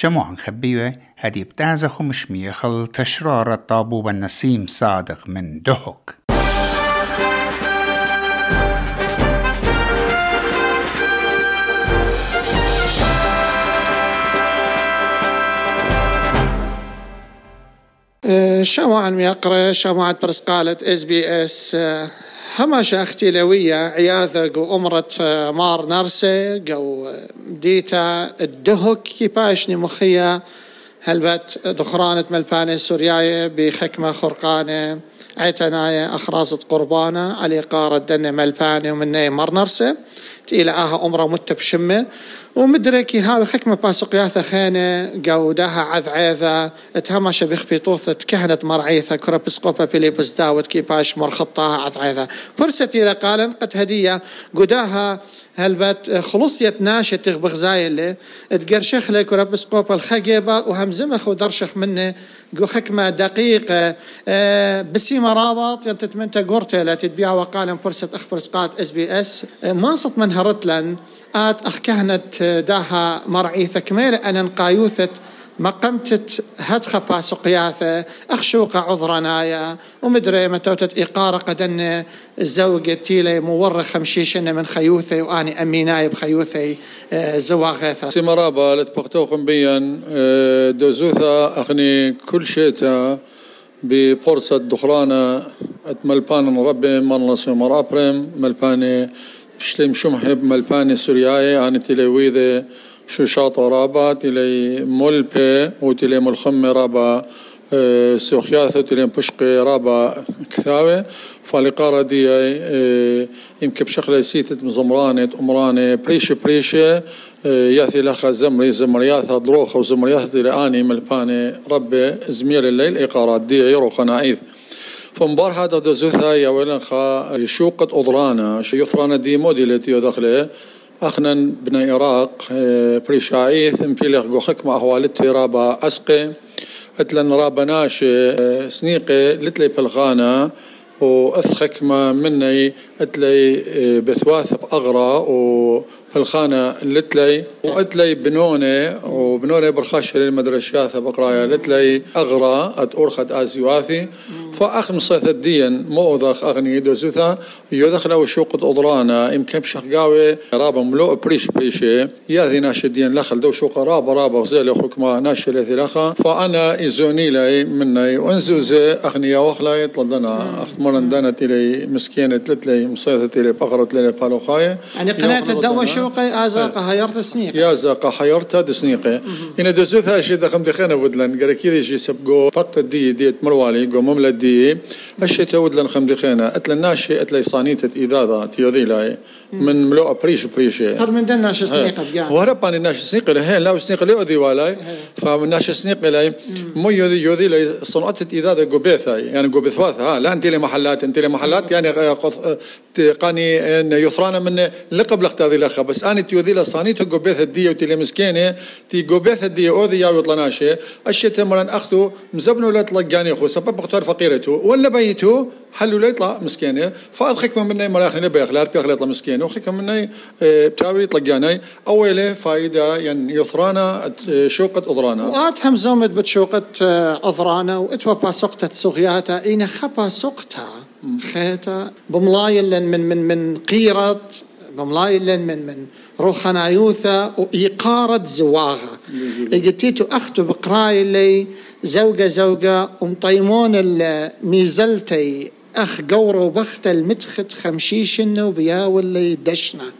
شموعا خبيوة هدي بتازة خمشمية خل تشرار الطابوب النسيم صادق من دهك شموعا ميقرة شموعة برسقالة اس بي اس هما شاختي لوية عياذة قو أمرة مار نرسة قو ديتا الدهك كيباشني مخية هلبت دخرانة ملبانة سورياية بخكمة خرقانة. عيتناية أخراصة قربانة علي قارة دنة ملبانة ومني مار نرسة. تيلا آها أمرة متة بشمة ومدركي هاوي حكمة باسقياثة خانة قوداها عذ عيثة اتهما شبيخ بيطوثة كهنة مرعيثة. كرابسقوبا بيليبس داود كيباش مرخطاها عذ عيثة فرستي لقالا قد هدية. قداها هلبت خلصية ناشة تغبغ زايلة تقرشخ لك كرابسقوبا الخجبة وهمزمخ ودرشخ منه قو حكمة دقيقة أه بسيمة رابط ينتتمنت قرتة لا تتبيع وقالا فرصة أخبر سقات اس بي اس ما صت من هرتلن آت أخ كهنت داها مرعي ثكميل أنا قايوثة ما قمتت هدخة باسقياثة أخشوق عذرنايا ومدري متوتت إقارة قدن الزوجة تيلي مورة خمشيشن من خيوثي وأني أميناي بخيوثي زواغيثة. سمرابا لتبقتوكم بيان دوزوثا أغني كل شيتا ببورصة دخرانة ملبان ربي مرنس مرابرم ملباني بشتم شمحب ملباني سورياي أنا شو شاطة رابا تلي ملبي وتلي ملخم رابا أه سوخياثة تلي بشقي رابا كثاوي. فالقارة دي أه يمكن بشغلة سيتة مزمرانة أمرانة بريشة بريشة أه ياثي لخا زمري زمرياثة ضروخة وزمرياثة تلي آني ملباني ربي زميل الليل إقارات دي يروخ نايث فمبار هذا دزوثا يا ولن خا أضرانا شو يثرانا دي موديلتي ودخله أخنا بن عراق بريشايث امبيلغ قوخك ما أهوالتي رابا أسقي أتلن رابا ناشي سنيقي لتلي بلغانا وأثخك ما مني أتلي بثواث بأغرى و بالخانة لتلي وأتلي بنونة وبنونة برخاش للمدرشياثة بقرايا لتلي أغرى أت أرخت آزيواثي فأخ مصيث الدين مؤذخ أغني دوزوثا يدخل وشوقة أضرانا يمكن بشخقاوي رابا ملوء بريش بريشي. ياذي ناش الدين لخل دو شوقة رابا رابا غزيل حكمة ناش لثي لخا. فأنا إزوني لي مني وانزوزي أغنيا وخلا يطلدنا أخت مرندانة إلي مسكينة تلتلي مصيثة إلي بقرة لي بالوخاية يعني قناة الدواء شوقي آزاقة هيرت سنيقة يا زاقة حيرتها دسنيقة إن دوزوثا شي دخم دخينا ودلن قال كذا شي سبقو بقت دي ديت مروالي قو مملة دي الشي تودلن خم دخينا أتلن ناشي أتلي صانيتة إذاذا تيوذي لاي. من ملوء بريش بريشي هر من دنا شو سنيقة بقى وهرباني ناش سنيقة لهين لا سنيقة لي أذي والاي. فمن ناش سنيقة لاي مو يوذي يوذي لاي صنعت إذاذا قبيثا يعني قبيثواث ها. لا أنت لي محلات أنت لي محلات. يعني قاني يثرانا من لقب لختاذي لخا بس أنا تيوذي لا صانيته قبيث الدية وتلي مسكينة. تي قبيث الدية أوذي يا ويطلناشي الشي تمرن أخذه مزبنه لا تلقاني أخو سبب بختار فقيرته ولا بيته حلو لا يطلع مسكينة. فأضحك من مني مراخني بيخ لا بيخ يطلع مسكينة. وخيك مني بتاوي تلقاني أوله فايدة يعني يثرانا شوقة أضرانا وآت هم زومت بتشوقة أضرانا وإتوا باسقتة صغياتا إين خبا سقتها خيتا بملايل من من من قيرة بملايل من من روخنايوثا وإيقارة زواغة قلتيتو أختو بقراي لي زوجة زوجة ومطيمون الميزلتي أخ قورو بخت المدخت خمشيشن وبيا واللي دشنا.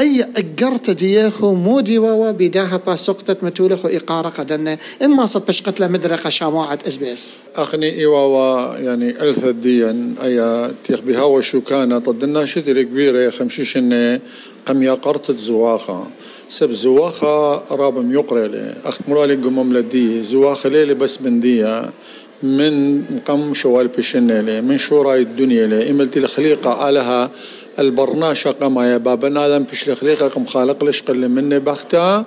أي أجرت دياخو مودي ووا بداها باسقطة متولخ إقارة قدنا إن ما صد بشقت لمدرقة شاموعة إس بي إس أخني إيواوا يعني ألث الدين أي تيخ بها وشو كان ضدنا شدر كبيرة خمشيشن قم يقرت زواخة سب زواخة رابم يقرأ لي أخت مرالي قمم لدي زواخة ليلي بس بندية من مقام شوال بشنة من شوراي الدنيا لي. إملتي الخليقة آلها البرناشة قما يا بابا آدم بش الخليقة قم خالق لشقل مني بختها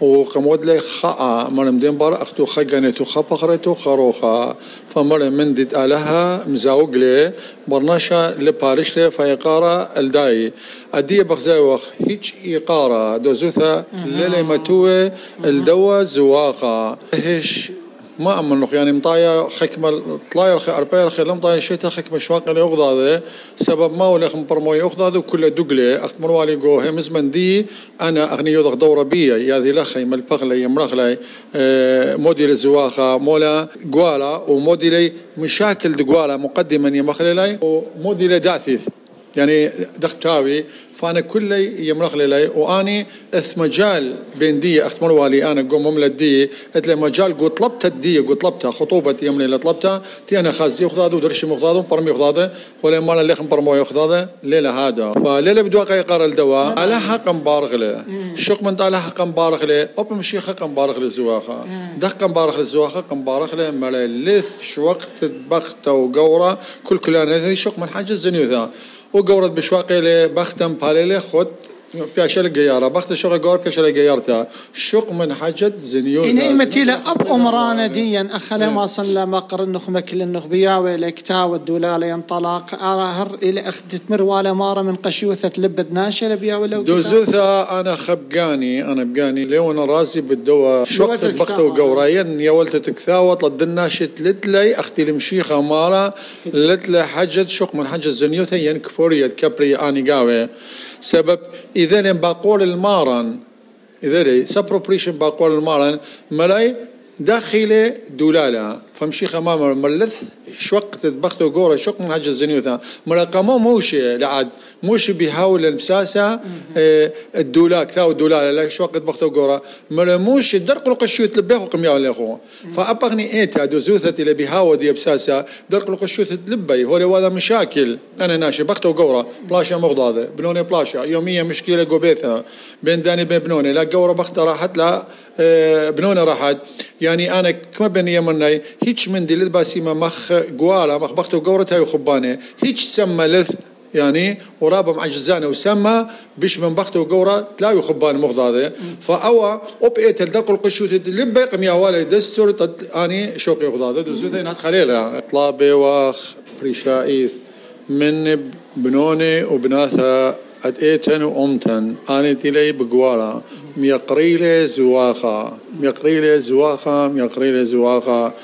وقمود لي خاء مرم دين بار أختو خجنتو خبقرتو خروخا فمرم من ديت آلها مزاوق لي برناشا لبارش لي فيقارا الداي أدي بغزاوخ هيج إيقارا دوزوثا للي متوه الدوا زواقا هش ما أمنخ يعني مطايا خكمة طلاير خي أربعة خي لم طايا شيء خكمة اللي أخذ هذا سبب ما ولا خم برموي أخذ هذا وكله دقلة أخت مروالي جو هم زمن دي أنا أغني يوضخ دورة بيا. يا ذي لخي مال بغلي يمرخلي آه موديل الزواخة مولا قوالا وموديلي مشاكل دقوالا مقدما يمخلي وموديل داثيث. يعني دختاوي فأنا كل يمرخ لي وأني أث مجال بين دي أخت مروالي أنا قوم مملة دي له مجال قلت طلبت الدي قلت طلبتها خطوبة يوم اللي طلبتها تي أنا خازي خذاذ ودرشي مخذاذ وبرمي خذاذ ولا مالا اللي خم برمو يخذاذ ليلة هذا. فليلة بدو يقرا الدواء على حق مبارغ له. شق من على حق مبارغ له. اوب مشي حق مبارغ للزواخة دق مبارغ للزواخة مبارغ له ملا لث شوقت بخته وقورة كل كلان شق من حاجة زنيوثا وقورت بشواقي لي بختم بالي خد بياشل جيارة بخت شغل جور بياشل جيارتا شق من حاجة زنيوت إن إمتي أب أمرانا ديا. أخلا ما صلى ما قرن نخمة كل النخبيا والكتا والدولالة ينطلق أرهر إلى أخدت مروالا مارة من قشيوثة لبد ناشلة بيا ولا دوزوثا أنا خبقاني. أنا بقاني لو أنا راسي بالدواء شوقت بخت وقورا ين يا ولت تكثاوة طلد الناشت لتلي. أختي المشيخة مارة لتلي حاجة شق من حاجة زنيوثا. ين كفوريا كبري أني قاوي. سبب. إذا باقول المارن إذا سبروبريشن باقول المارن ملاي داخله دولالة. فمشي خمام ملث شوق بختو قورة شوق من حاجة زنيوثا ملاقمو موشي لعد موشي بيحاول المساسة آه الدولاك ثاو الدولالة لا شوق بختو قورة ملا موشي درق القشوت لبيه وقمياو ليخو فأبغني إيتا دوزوثة اللي بيهاو دي بساسة درق القشوت لبي. هو هذا مشاكل. أنا ناشي بختو قورة بلاشا مغضاضة. بنوني بلاشا. يوميا مشكلة قوبيثها بين داني بين بنوني. لا قورة بختها راحت لا آه بنوني راحت. يعني أنا كما بني هيج من دي لباسيما مخ قوالا مخ بختو قورتها يخباني هيج سمى لث يعني ورابا مع جزانه وسمى بش من بختو وقورة تلاقي خبان مغضاضة فأوا أوب إيت الدقل قشوت اللي بيقم يا والي دستور أني شوقي غضاضة دوزوثي نات خليلة طلابي واخ بريشائيث من بنوني وبناثا أتيتن وأمتن أنا تلي بقوارا ميقريلي زواخا. ميقريلي زواخا ميقريلي زواخا.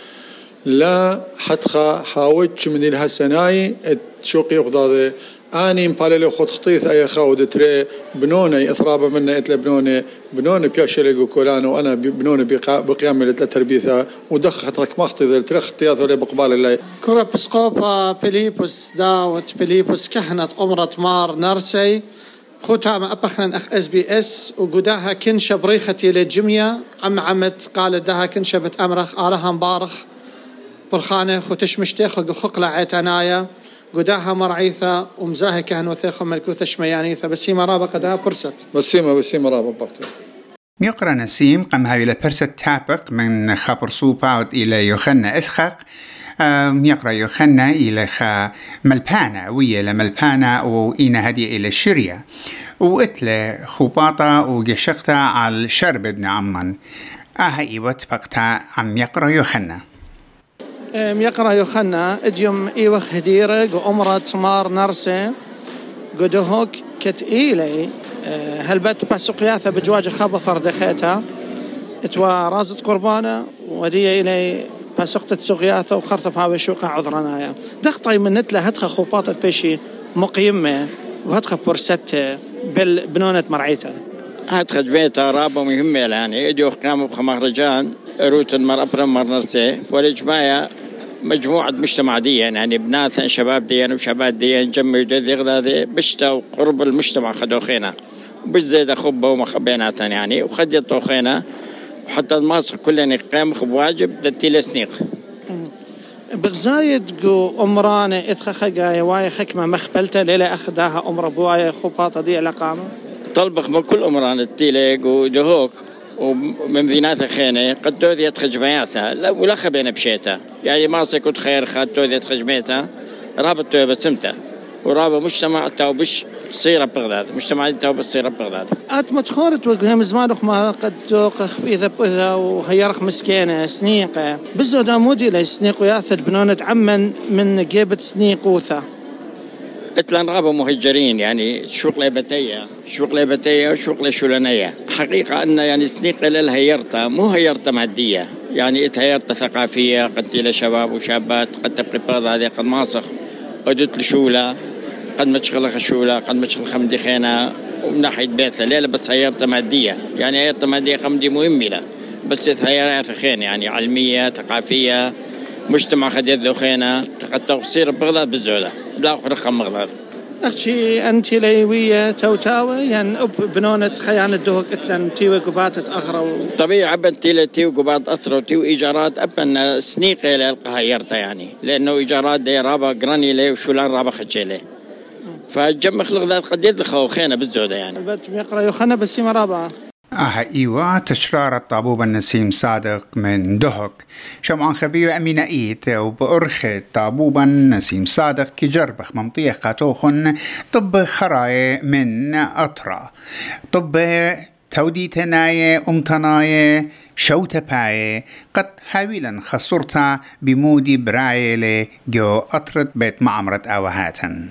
لا حتخا حاوتش من الهسناي تشوقي وخضاضي آني مبالي خد خطيث أي خاود تري بنوني إثرابة منا اتلا بنوني بنوني بياشلي كولان وأنا بنوني بقيام التربيثة ودخ خطرك مخطي ذا تري خطياث ولا بقبال الله. كرة بسقوبا بليبوس داوت بليبوس كهنة أمرة مار نرسي خوتها أبخنا أخ إس بي إس وقداها كنشة بريختي لجمية عم عمت قال دها كنشة بتأمرخ آلها مبارخ. برخانة خوتش مشتيخ وخقلة عيتنايا قداها مرعيثة ومزاهي كان وثيخ ملكوثة شميانيثة بسيمة رابا قدها برست بسيمة بسيمة رابا بقتل ميقرا نسيم قم هاي لبرسة تابق من خبر صوباوت إلى يوخنا إسخق. يقرأ يوخنا إلى خا ملبانا ويا لملبانا وإنا هدي إلى الشرية وإتلى خباطة وجشقتا على شرب ابن عمان. آها إيوت بقتا عم يقرأ يوخنا يقرأ يوخنا إديوم إيوخ هديرة وأمرة مار نرسي قدهوك كتئيلي هلبت بسقياثة بجواج خبثر دخيتها؟ إتوا رازت قربانة ودي إلي بسقطة سقياثة وخرطب هاوي شوقة عذرنايا دخطي من نتلا هدخة خوباطة بشي مقيمة وهدخة برستة بالبنونة مرعيتها. هدخة بيتا رابة مهمة يعني إديوخ قاموا بخمهرجان روت المر أبرم مر نرسي والجماعة مجموعة مجتمع دي يعني بنات شباب دي وشباب دي جمعوا دي غدا بشتا وقرب المجتمع خدوخينا بش زيد خبة ومخبيناتنا يعني وخد طوخينا وحتى الماسخ كلنا قام خب واجب دتي لسنيق. بغزايد جو أمرانة إثخ خجاية واي حكمة مخبلتة ليلة أخداها أمر بوايا خباطة دي لقامة طلبخ من كل أمران التيليق ودهوك ومن ذينات خينة قد توذيت خجمياتها. ولا خبينا بشيتا يعني ما سكت خير خاد توذيت خجميتها. رابط توي بسمته ورابط مجتمع تو بش صيرة بغداد مجتمع تو بس صيرة بغداد أت متخورت وقهم زمان ما قد توقخ إذا بإذا وهيرخ مسكينة سنيقة. بزو دامودي لسنيق وياثد بنونة عمن من جيبة سنيق وثا. اتلان رابا مهجرين يعني شوق ليبتية شوق ليبتية وشوق لشولانية حقيقة أن يعني سنيق للهيرتا مو هيرتا مادية. يعني اتهيرتا ثقافية قد إلى شباب وشابات قد تبقي بغض هذه قد ماسخ قدت لشولة قد ما تشغل خشولة قد ما تشغل خمدي خينا ومن ناحية بيتها. ليلة بس هيرتا مادية. يعني هيرتا مادية خمدي مهمة له. بس هيرتا خين يعني علمية ثقافية. مجتمع قد يذو خينا قد تصير بغداد بالزولة. لا رقم بغداد أختي أنت ليوية توتاوة يعني أب بنونة خيانة دوك إتلان تيوي قبات أخرى طبيعي عبن تيلا تيو قبات أثرة تيو إيجارات أبن سنيقة للقهيرتا يعني. لأنه إيجارات دي رابا قراني لي وشولان رابا خجيلي فجمع خلق ذات قد يدخل خينا بالزودة يعني. البت يقرأ يوخنا بس رابعة. آه إيوة تشرار طابوب النسيم صادق من دهك. شمعان خبيو أمينة إيت وبأرخ طابوبا نسيم صادق كي جربخ ممطيخ قاتوخن طب خراي من أطرا. طب تودي تناية أمتناية شوتة باية قد حاولا خسرتا بمودي برايلة جو أطرت بيت معمرة أوهاتن.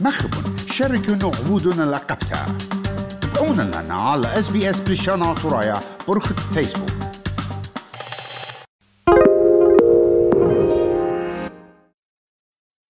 مخبن شاركوا نعودنا لقبتا. تابعونا على اس بريشانا ترايا برخة فيسبوك